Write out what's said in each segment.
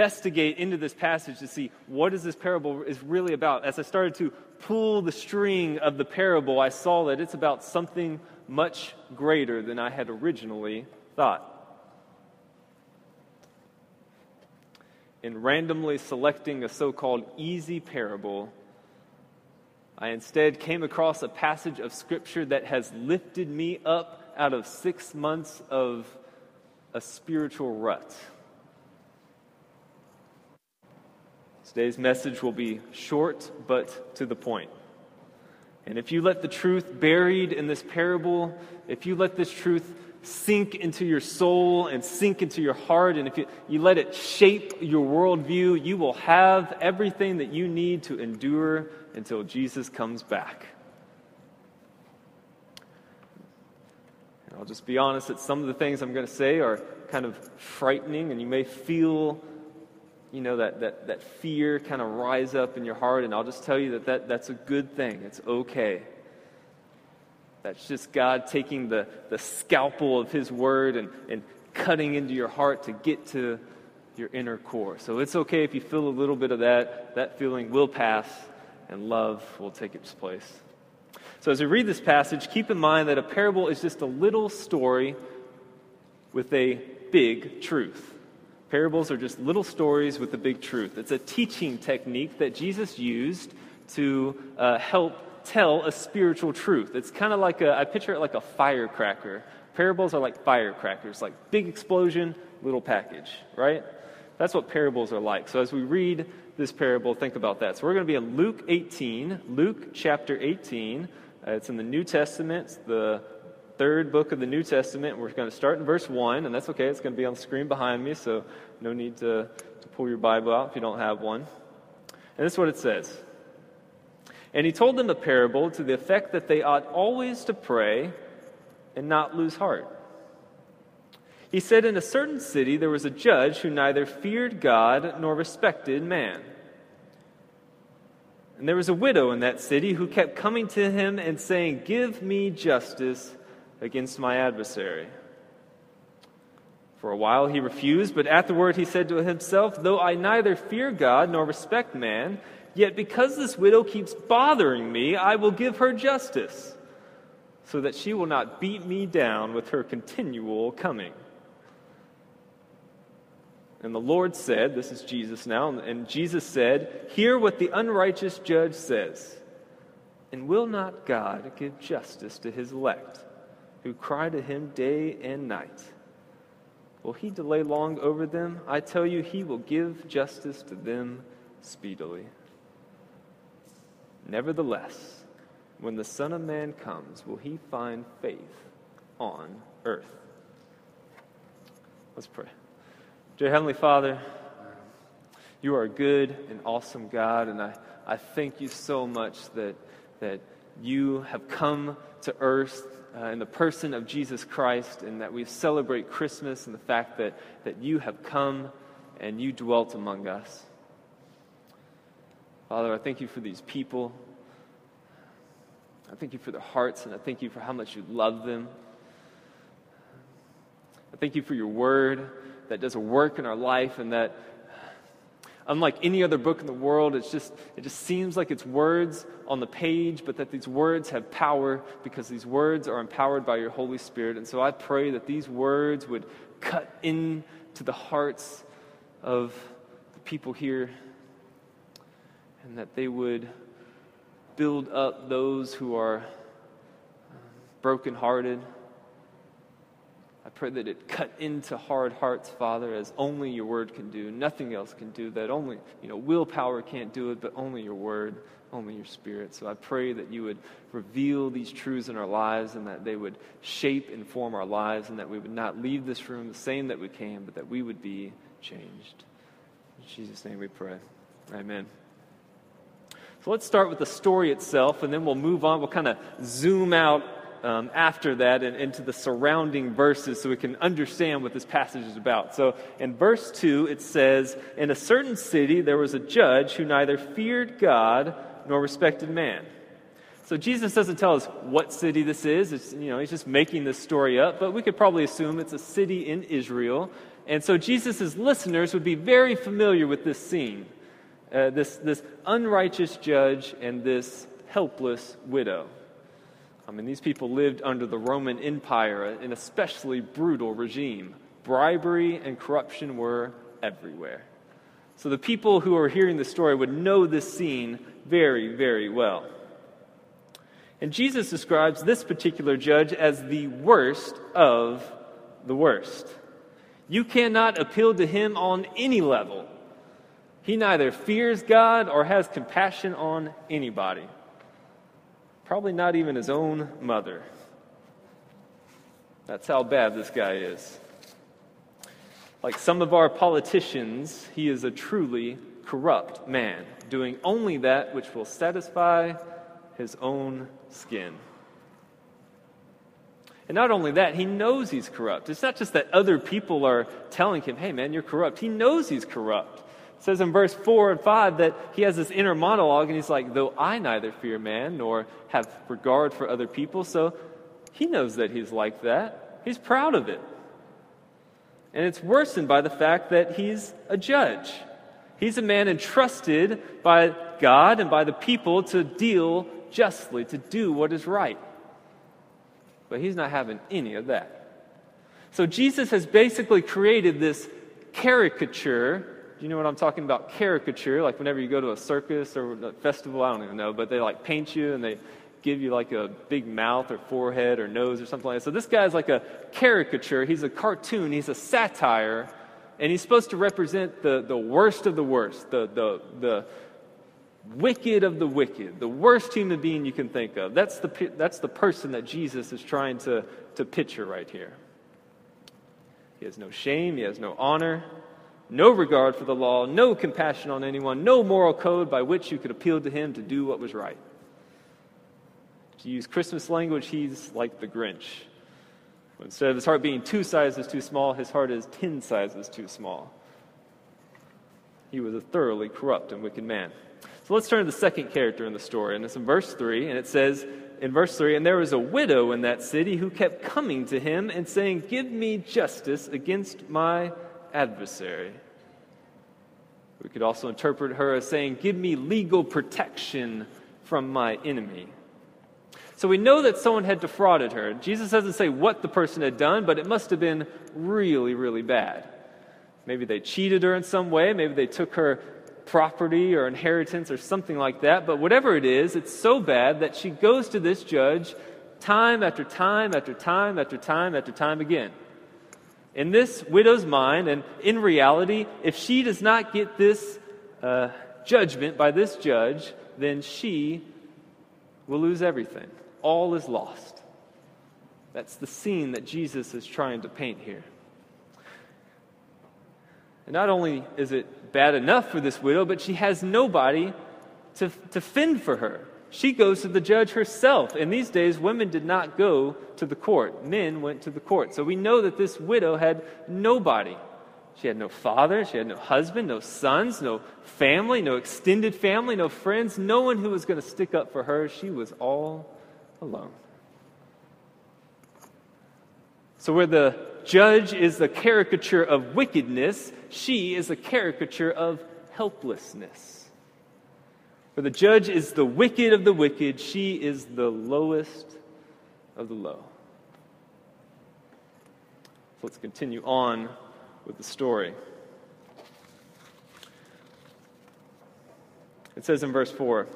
investigate into this passage to see what is this parable is really about. As I started to pull the string of the parable, I saw that it's about something much greater than I had originally thought. In randomly selecting a so called easy parable, I instead came across a passage of Scripture that has lifted me up out of six months of a spiritual rut. Today's message will be short but to the point. And if you let the truth buried in this parable, if you let this truth sink into your soul and sink into your heart, and if you, you let it shape your worldview, you will have everything that you need to endure until Jesus comes back. And I'll just be honest that some of the things I'm going to say are kind of frightening, and you may feel you know, that, that, that fear kind of rise up in your heart, and I'll just tell you that, that that's a good thing. It's okay. That's just God taking the, the scalpel of His Word and, and cutting into your heart to get to your inner core. So it's okay if you feel a little bit of that. That feeling will pass, and love will take its place. So as we read this passage, keep in mind that a parable is just a little story with a big truth. Parables are just little stories with a big truth. It's a teaching technique that Jesus used to uh, help tell a spiritual truth. It's kind of like a, I picture it like a firecracker. Parables are like firecrackers, like big explosion, little package, right? That's what parables are like. So as we read this parable, think about that. So we're going to be in Luke 18, Luke chapter 18. Uh, it's in the New Testament, the third book of the New Testament. We're going to start in verse 1, and that's okay. It's going to be on the screen behind me, so no need to, to pull your Bible out if you don't have one. And this is what it says. And he told them a parable to the effect that they ought always to pray and not lose heart. He said, In a certain city there was a judge who neither feared God nor respected man. And there was a widow in that city who kept coming to him and saying, Give me justice against my adversary. For a while he refused, but afterward he said to himself, Though I neither fear God nor respect man, yet because this widow keeps bothering me, I will give her justice, so that she will not beat me down with her continual coming. And the Lord said, This is Jesus now, and Jesus said, Hear what the unrighteous judge says. And will not God give justice to his elect? Who cry to him day and night. Will he delay long over them? I tell you, he will give justice to them speedily. Nevertheless, when the Son of Man comes, will he find faith on earth? Let's pray. Dear Heavenly Father, you are a good and awesome God, and I, I thank you so much that, that you have come to earth uh, in the person of Jesus Christ, and that we celebrate Christmas and the fact that, that you have come and you dwelt among us. Father, I thank you for these people. I thank you for their hearts, and I thank you for how much you love them. I thank you for your word that does a work in our life and that unlike any other book in the world, it's just, it just seems like it's words on the page, but that these words have power because these words are empowered by your Holy Spirit. And so I pray that these words would cut into the hearts of the people here and that they would build up those who are uh, brokenhearted I pray that it cut into hard hearts, Father, as only your word can do. Nothing else can do that. Only, you know, willpower can't do it, but only your word, only your spirit. So I pray that you would reveal these truths in our lives and that they would shape and form our lives and that we would not leave this room the same that we came, but that we would be changed. In Jesus' name we pray. Amen. So let's start with the story itself, and then we'll move on. We'll kind of zoom out um, after that and into the surrounding verses so we can understand what this passage is about. So in verse 2, it says, In a certain city there was a judge who neither feared God nor respected man. So Jesus doesn't tell us what city this is. It's, you know, he's just making this story up, but we could probably assume it's a city in Israel. And so Jesus' listeners would be very familiar with this scene uh, this, this unrighteous judge and this helpless widow. I mean, these people lived under the Roman Empire, an especially brutal regime. Bribery and corruption were everywhere. So the people who are hearing the story would know this scene very, very well. And Jesus describes this particular judge as the worst of the worst. You cannot appeal to him on any level. He neither fears God or has compassion on anybody. Probably not even his own mother. That's how bad this guy is. Like some of our politicians, he is a truly corrupt man, doing only that which will satisfy his own skin. And not only that, he knows he's corrupt. It's not just that other people are telling him, hey man, you're corrupt. He knows he's corrupt. It says in verse 4 and 5 that he has this inner monologue, and he's like, Though I neither fear man nor have regard for other people, so he knows that he's like that. He's proud of it. And it's worsened by the fact that he's a judge. He's a man entrusted by God and by the people to deal justly, to do what is right. But he's not having any of that. So Jesus has basically created this caricature you know what I'm talking about? Caricature, like whenever you go to a circus or a festival, I don't even know, but they like paint you and they give you like a big mouth or forehead or nose or something like that. So this guy's like a caricature. He's a cartoon. He's a satire. And he's supposed to represent the, the worst of the worst, the, the, the wicked of the wicked, the worst human being you can think of. That's the, that's the person that Jesus is trying to, to picture right here. He has no shame, he has no honor no regard for the law, no compassion on anyone, no moral code by which you could appeal to him to do what was right. To use Christmas language, he's like the Grinch. Instead of his heart being two sizes too small, his heart is ten sizes too small. He was a thoroughly corrupt and wicked man. So let's turn to the second character in the story, and it's in verse 3, and it says in verse 3 And there was a widow in that city who kept coming to him and saying, Give me justice against my adversary. We could also interpret her as saying, Give me legal protection from my enemy. So we know that someone had defrauded her. Jesus doesn't say what the person had done, but it must have been really, really bad. Maybe they cheated her in some way. Maybe they took her property or inheritance or something like that. But whatever it is, it's so bad that she goes to this judge time after time after time after time after time again. In this widow's mind, and in reality, if she does not get this uh, judgment by this judge, then she will lose everything. All is lost. That's the scene that Jesus is trying to paint here. And not only is it bad enough for this widow, but she has nobody to, to fend for her. She goes to the judge herself. In these days, women did not go to the court, men went to the court. So we know that this widow had nobody. She had no father, she had no husband, no sons, no family, no extended family, no friends, no one who was going to stick up for her. She was all alone. So, where the judge is the caricature of wickedness, she is a caricature of helplessness. For the judge is the wicked of the wicked, she is the lowest of the low. So let's continue on with the story. It says in verse 4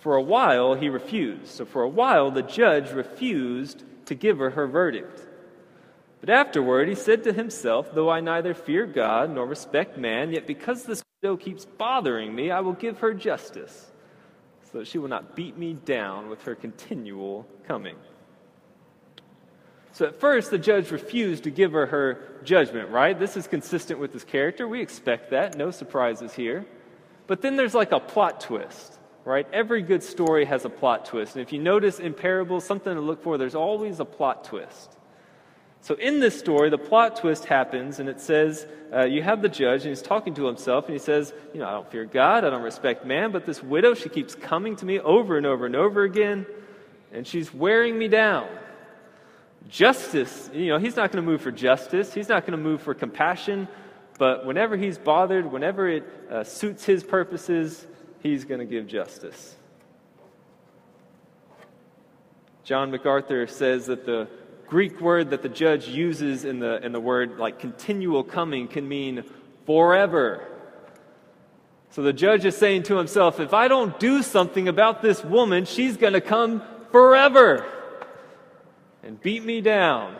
For a while he refused. So for a while the judge refused to give her her verdict. But afterward he said to himself, Though I neither fear God nor respect man, yet because this widow keeps bothering me, I will give her justice, so that she will not beat me down with her continual coming. So at first, the judge refused to give her her judgment, right? This is consistent with his character. We expect that. No surprises here. But then there's like a plot twist, right? Every good story has a plot twist. And if you notice in parables, something to look for, there's always a plot twist. So, in this story, the plot twist happens, and it says uh, you have the judge, and he's talking to himself, and he says, You know, I don't fear God, I don't respect man, but this widow, she keeps coming to me over and over and over again, and she's wearing me down. Justice, you know, he's not going to move for justice, he's not going to move for compassion, but whenever he's bothered, whenever it uh, suits his purposes, he's going to give justice. John MacArthur says that the Greek word that the judge uses in the, in the word like continual coming can mean forever. So the judge is saying to himself, if I don't do something about this woman, she's going to come forever and beat me down.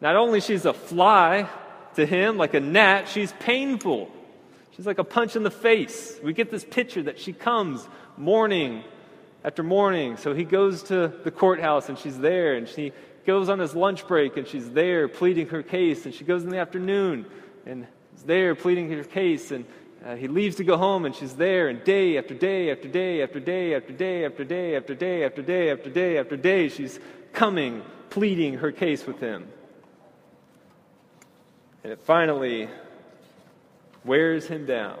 Not only she's a fly to him, like a gnat, she's painful. She's like a punch in the face. We get this picture that she comes morning after morning. So he goes to the courthouse and she's there, and she goes on his lunch break and she's there pleading her case, and she goes in the afternoon and is there pleading her case, and uh, he leaves to go home and she's there, and day after day after day after day after day after day after day after day after day after day, she's coming, pleading her case with him. And it finally wears him down.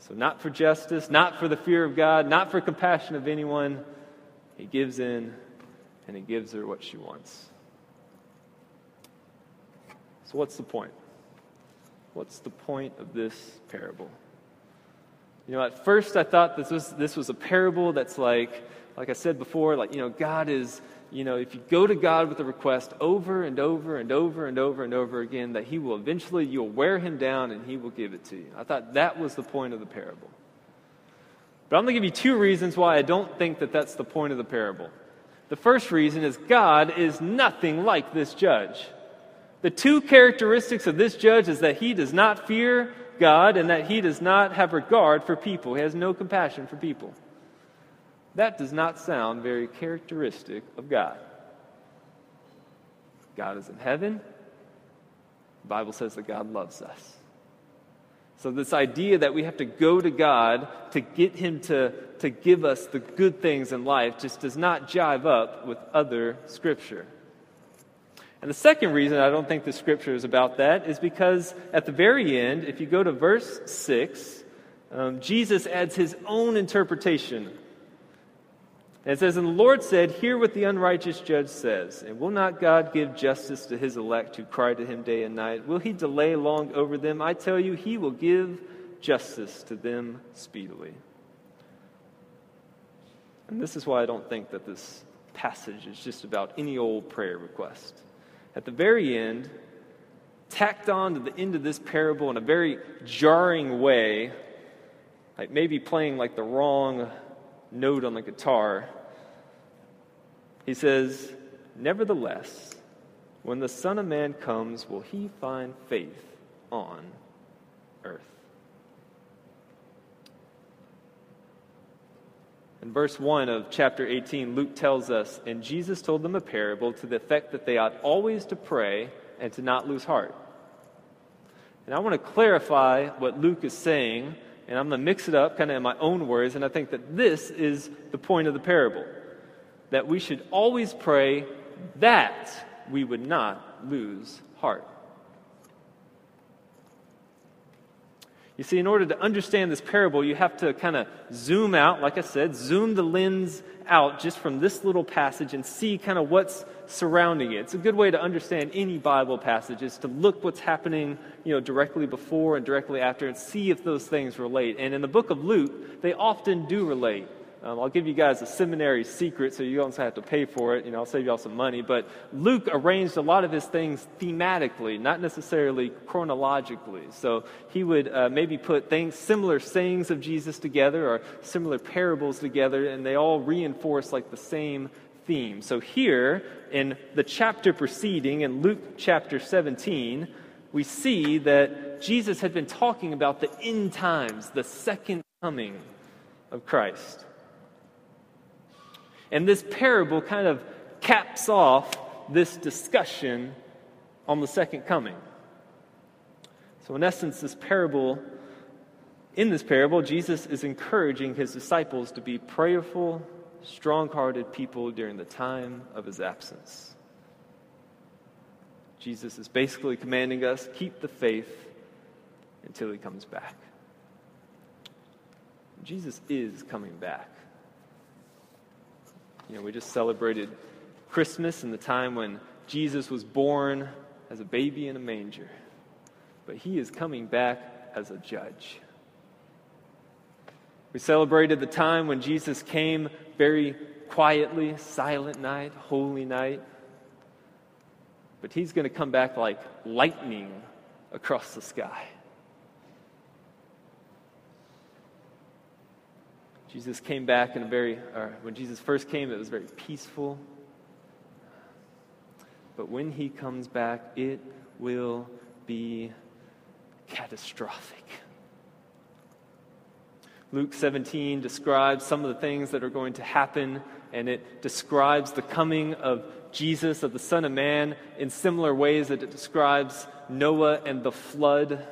So, not for justice, not for the fear of God, not for compassion of anyone, he gives in and he gives her what she wants. So, what's the point? What's the point of this parable? You know, at first I thought this was, this was a parable that's like, like I said before, like, you know, God is, you know, if you go to God with a request over and over and over and over and over again, that He will eventually, you'll wear Him down and He will give it to you. I thought that was the point of the parable. But I'm going to give you two reasons why I don't think that that's the point of the parable. The first reason is God is nothing like this judge. The two characteristics of this judge is that he does not fear God and that he does not have regard for people. He has no compassion for people. That does not sound very characteristic of God. God is in heaven. The Bible says that God loves us. So, this idea that we have to go to God to get Him to, to give us the good things in life just does not jive up with other Scripture. And the second reason I don't think the scripture is about that is because at the very end, if you go to verse 6, um, Jesus adds his own interpretation. And it says, And the Lord said, Hear what the unrighteous judge says. And will not God give justice to his elect who cry to him day and night? Will he delay long over them? I tell you, he will give justice to them speedily. And this is why I don't think that this passage is just about any old prayer request at the very end, tacked on to the end of this parable in a very jarring way, like maybe playing like the wrong note on the guitar. He says, Nevertheless, when the Son of Man comes, will he find faith on earth? In verse 1 of chapter 18, Luke tells us, And Jesus told them a parable to the effect that they ought always to pray and to not lose heart. And I want to clarify what Luke is saying, and I'm going to mix it up kind of in my own words, and I think that this is the point of the parable that we should always pray that we would not lose heart. You see, in order to understand this parable, you have to kind of zoom out, like I said, zoom the lens out just from this little passage and see kind of what's surrounding it. It's a good way to understand any Bible passage is to look what's happening, you know, directly before and directly after and see if those things relate. And in the book of Luke, they often do relate. Um, I'll give you guys a seminary secret so you don't have to pay for it. You know, I'll save you all some money. But Luke arranged a lot of his things thematically, not necessarily chronologically. So he would uh, maybe put things, similar sayings of Jesus together or similar parables together, and they all reinforce like the same theme. So here in the chapter preceding, in Luke chapter 17, we see that Jesus had been talking about the end times, the second coming of Christ. And this parable kind of caps off this discussion on the second coming. So, in essence, this parable, in this parable, Jesus is encouraging his disciples to be prayerful, strong hearted people during the time of his absence. Jesus is basically commanding us keep the faith until he comes back. Jesus is coming back. You know, we just celebrated Christmas and the time when Jesus was born as a baby in a manger. But he is coming back as a judge. We celebrated the time when Jesus came very quietly, silent night, holy night. But he's going to come back like lightning across the sky. Jesus came back in a very, or when Jesus first came, it was very peaceful. But when he comes back, it will be catastrophic. Luke 17 describes some of the things that are going to happen, and it describes the coming of Jesus, of the Son of Man, in similar ways that it describes Noah and the flood.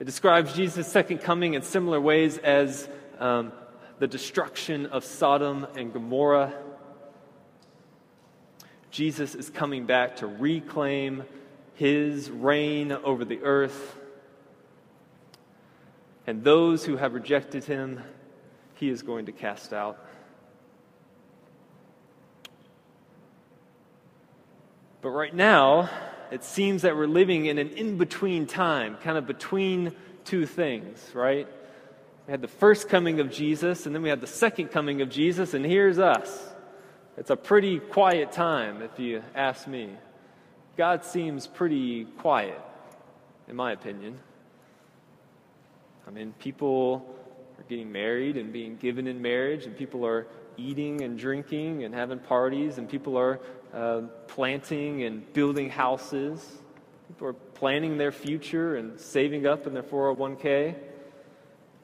It describes Jesus' second coming in similar ways as um, the destruction of Sodom and Gomorrah. Jesus is coming back to reclaim his reign over the earth. And those who have rejected him, he is going to cast out. But right now, it seems that we're living in an in between time, kind of between two things, right? We had the first coming of Jesus, and then we had the second coming of Jesus, and here's us. It's a pretty quiet time, if you ask me. God seems pretty quiet, in my opinion. I mean, people are getting married and being given in marriage, and people are eating and drinking and having parties, and people are uh, planting and building houses. People are planning their future and saving up in their 401k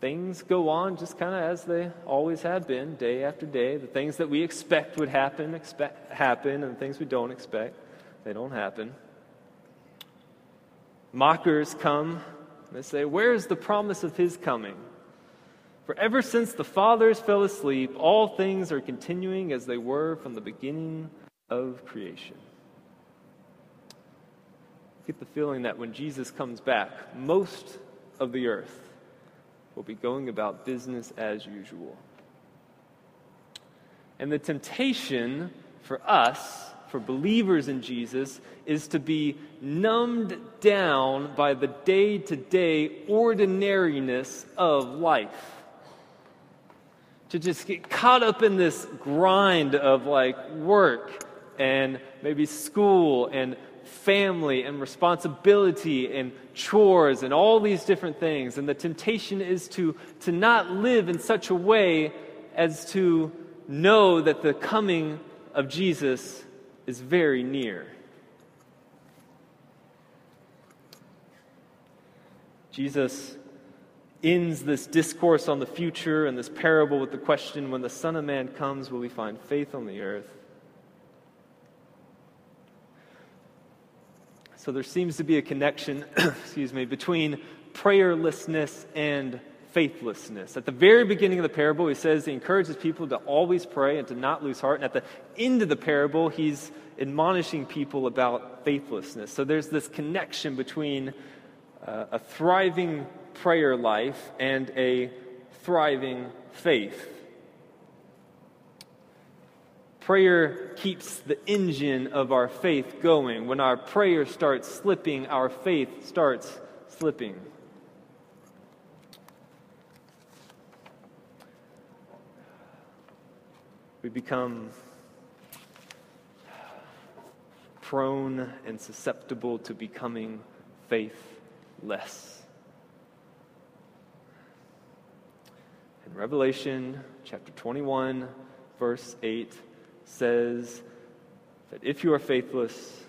things go on just kind of as they always have been, day after day. The things that we expect would happen, expect happen, and the things we don't expect, they don't happen. Mockers come. They say, Where is the promise of his coming? For ever since the fathers fell asleep, all things are continuing as they were from the beginning of creation. get the feeling that when Jesus comes back, most of the earth will be going about business as usual. And the temptation for us, for believers in Jesus, is to be numbed down by the day to day ordinariness of life. To just get caught up in this grind of like work and maybe school and family and responsibility and chores and all these different things. And the temptation is to, to not live in such a way as to know that the coming of Jesus is very near. Jesus ends this discourse on the future and this parable with the question when the Son of Man comes, will we find faith on the earth? So there seems to be a connection, excuse me, between prayerlessness and faithlessness. At the very beginning of the parable, he says he encourages people to always pray and to not lose heart. And at the end of the parable, he's admonishing people about faithlessness. So there's this connection between uh, a thriving prayer life and a thriving faith. Prayer keeps the engine of our faith going. When our prayer starts slipping, our faith starts slipping. We become prone and susceptible to becoming faithless. In Revelation chapter 21, verse 8, says that if you are faithless,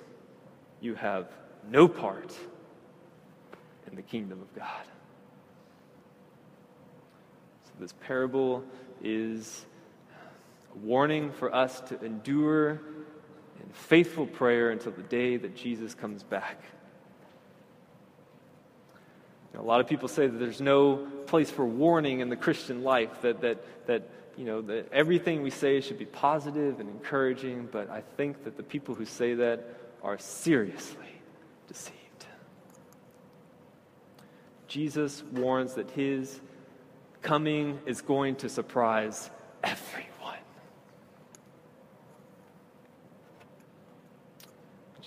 you have no part in the kingdom of God. So, this parable is a warning for us to endure in faithful prayer until the day that Jesus comes back. You know, a lot of people say that there's no place for warning in the Christian life, that, that, that you know, that everything we say should be positive and encouraging, but I think that the people who say that are seriously deceived. Jesus warns that his coming is going to surprise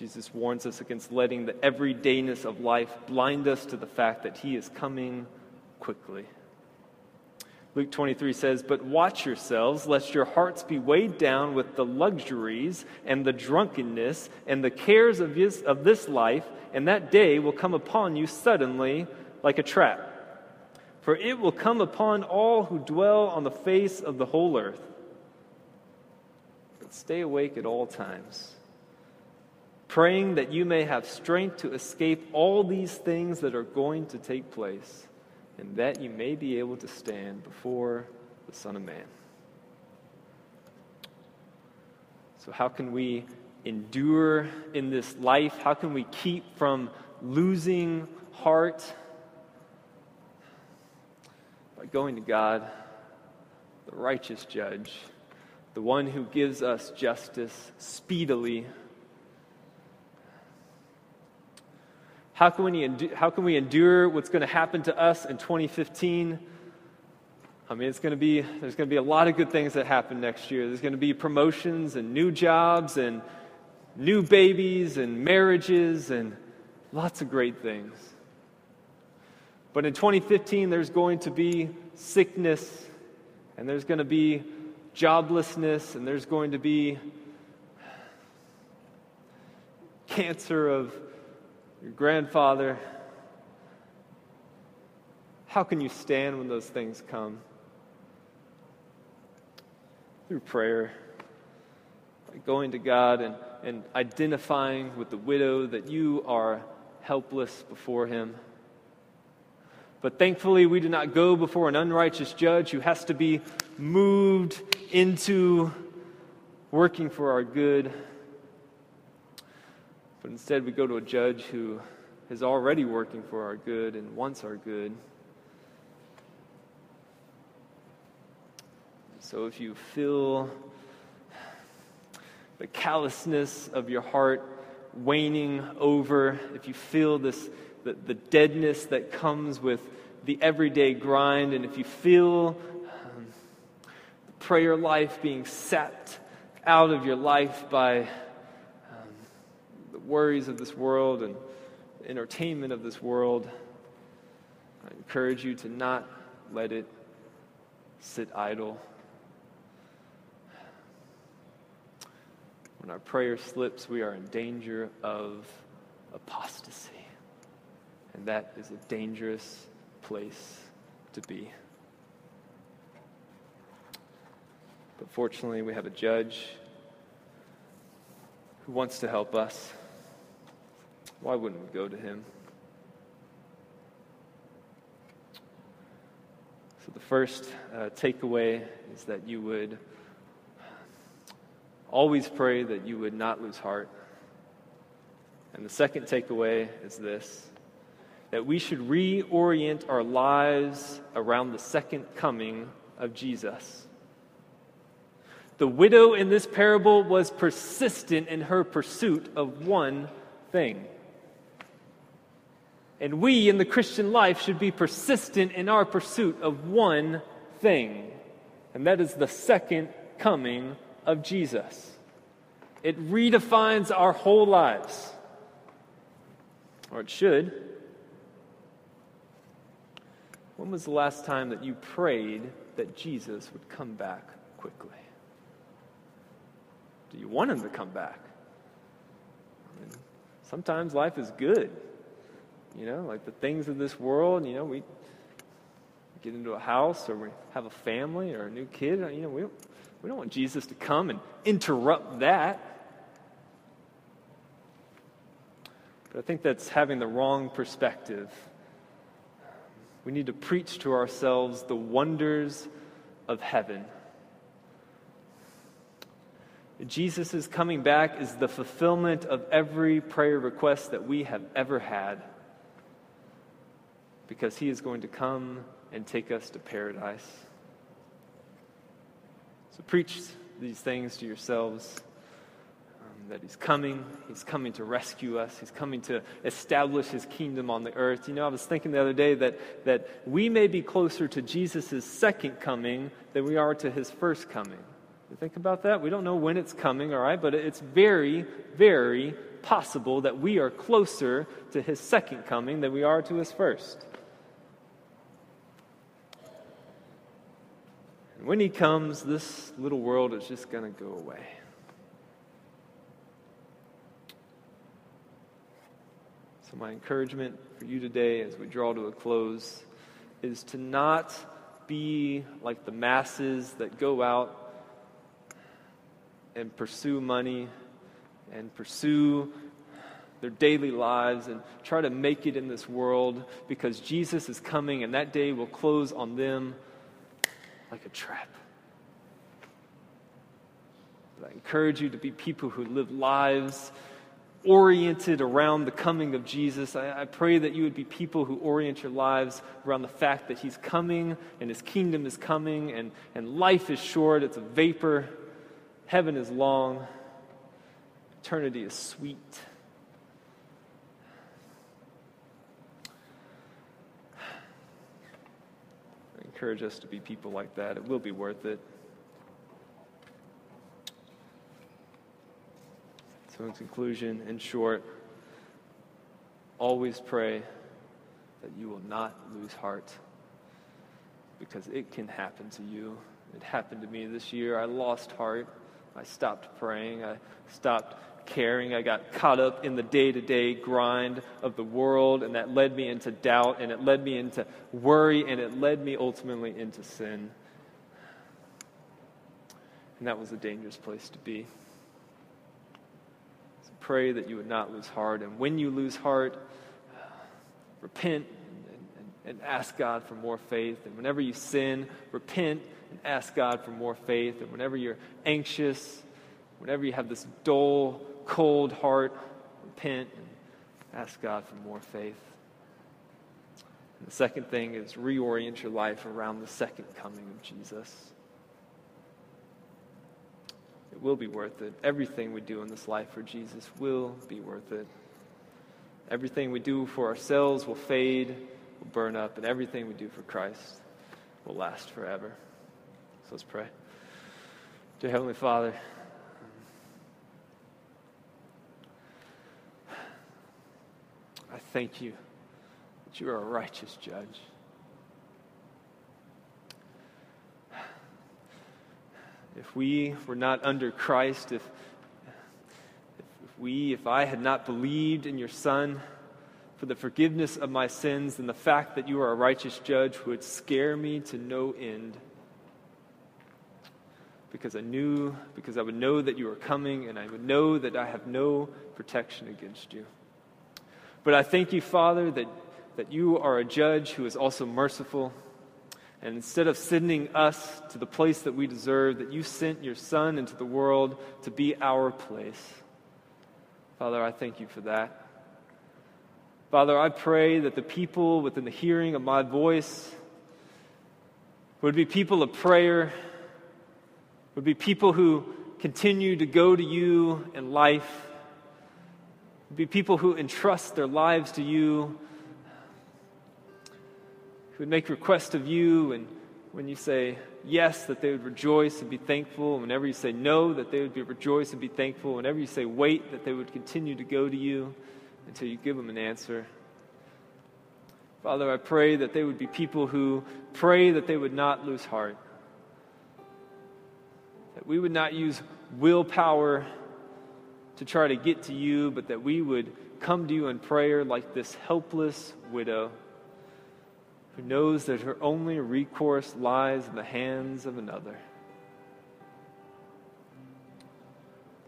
Jesus warns us against letting the everydayness of life blind us to the fact that he is coming quickly. Luke 23 says, But watch yourselves, lest your hearts be weighed down with the luxuries and the drunkenness and the cares of this, of this life, and that day will come upon you suddenly like a trap. For it will come upon all who dwell on the face of the whole earth. But stay awake at all times, praying that you may have strength to escape all these things that are going to take place and that you may be able to stand before the Son of Man. So, how can we endure in this life? How can we keep from losing heart? By going to God, the righteous judge, the one who gives us justice speedily How can we, how can we endure what's going to happen to us in 2015? I mean, it's going to be, there's going to be a lot of good things that happen next year. There's going to be promotions and new jobs and new babies and marriages and lots of great things. But in 2015, there's going to be sickness and there's going to be joblessness and there's going to be cancer of your grandfather. How can you stand when those things come? Through prayer, by going to God and, and identifying with the widow that you are helpless before Him. But thankfully, we do not go before an unrighteous judge who has to be moved into working for our good. But instead, we go to a judge who is already working for our good and wants our good. So if you feel the callousness of your heart waning over, if you feel this the, the deadness that comes with the everyday grind, and if you feel um, prayer life being sapped out of your life by worries of this world and entertainment of this world, I encourage you to not let it sit idle. When our prayer slips, we are in danger of apostasy. And that is a dangerous place to be. But fortunately, we have a judge who wants to help us. Why wouldn't we go to him? So, the first uh, takeaway is that you would always pray that you would not lose heart. And the second takeaway is this that we should reorient our lives around the second coming of Jesus. The widow in this parable was persistent in her pursuit of one thing. And we in the Christian life should be persistent in our pursuit of one thing, and that is the second coming of Jesus. It redefines our whole lives, or it should. When was the last time that you prayed that Jesus would come back quickly? Do you want him to come back? I mean, sometimes life is good. You know, like the things of this world, you know, we get into a house or we have a family or a new kid, you know, we don't, we don't want Jesus to come and interrupt that. But I think that's having the wrong perspective. We need to preach to ourselves the wonders of heaven. Jesus' coming back is the fulfillment of every prayer request that we have ever had because he is going to come and take us to paradise. So preach these things to yourselves um, that he's coming. He's coming to rescue us. He's coming to establish his kingdom on the earth. You know, I was thinking the other day that, that we may be closer to Jesus' second coming than we are to his first coming. You think about that? We don't know when it's coming, all right, but it's very, very possible that we are closer to his second coming than we are to his first. And when he comes, this little world is just going to go away. So, my encouragement for you today as we draw to a close is to not be like the masses that go out and pursue money and pursue their daily lives and try to make it in this world because Jesus is coming and that day will close on them like a trap. But I encourage you to be people who live lives oriented around the coming of Jesus. I, I, pray that you would be people who orient your lives around the fact that He's coming and His kingdom is coming and, and life is short, it's a vapor, heaven is long, eternity is sweet. Encourage us to be people like that. It will be worth it. So, in conclusion, in short, always pray that you will not lose heart because it can happen to you. It happened to me this year. I lost heart. I stopped praying. I stopped caring. I got caught up in the day to day grind of the world, and that led me into doubt, and it led me into worry, and it led me ultimately into sin. And that was a dangerous place to be pray that you would not lose heart. And when you lose heart, repent and, and, and, ask God for more faith. And whenever you sin, repent and ask God for more faith. And whenever you're anxious, whenever you have this dull, cold heart, repent and ask God for more faith. And the second thing is reorient your life around the second coming of Jesus. It will be worth it. Everything we do in this life for Jesus will be worth it. Everything we do for ourselves will fade, will burn up, and everything we do for Christ will last forever. So let's pray. Dear Heavenly Father, I thank you that you are a righteous judge. if we were not under Christ, if, if we, if I had not believed in your Son for the forgiveness of my sins, then the fact that you are a righteous judge would scare me to no end. Because I knew, because I would know that you are coming, and I would know that I have no protection against you. But I thank you, Father, that, that you are a judge who is also merciful and instead of sending us to the place that we deserve, that you sent your Son into the world to be our place. Father, I thank you for that. Father, I pray that the people within the hearing of my voice would be people of prayer, would be people who continue to go to you in life, be people who entrust their lives to you who would make requests of you, and when you say yes, that they would rejoice and be thankful. Whenever you say no, that they would be rejoice and be thankful. Whenever you say wait, that they would continue to go to you until you give them an answer. Father, I pray that they would be people who pray that they would not lose heart. That we would not use willpower to try to get to you, but that we would come to you in prayer like this helpless widow who knows that her only recourse lies in the hands of another.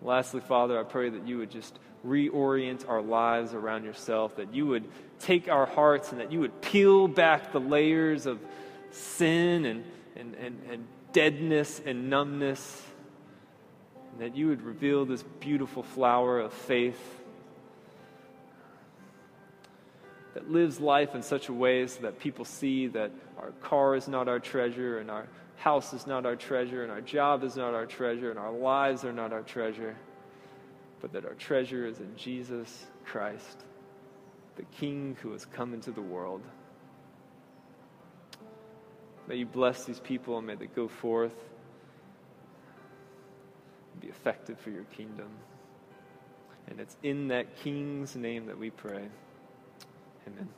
Lastly, Father, I pray that you would just reorient our lives around yourself, that you would take our hearts and that you would peel back the layers of sin and, and, and, and deadness and numbness, that you would reveal this beautiful flower of faith that lives life in such a way so that people see that our car is not our treasure, and our house is not our treasure, and our job is not our treasure, and our lives are not our treasure, but that our treasure is in Jesus Christ, the King who has come into the world. May you bless these people and may they go forth be effective for your kingdom. And it's in that King's name that we pray. Amen.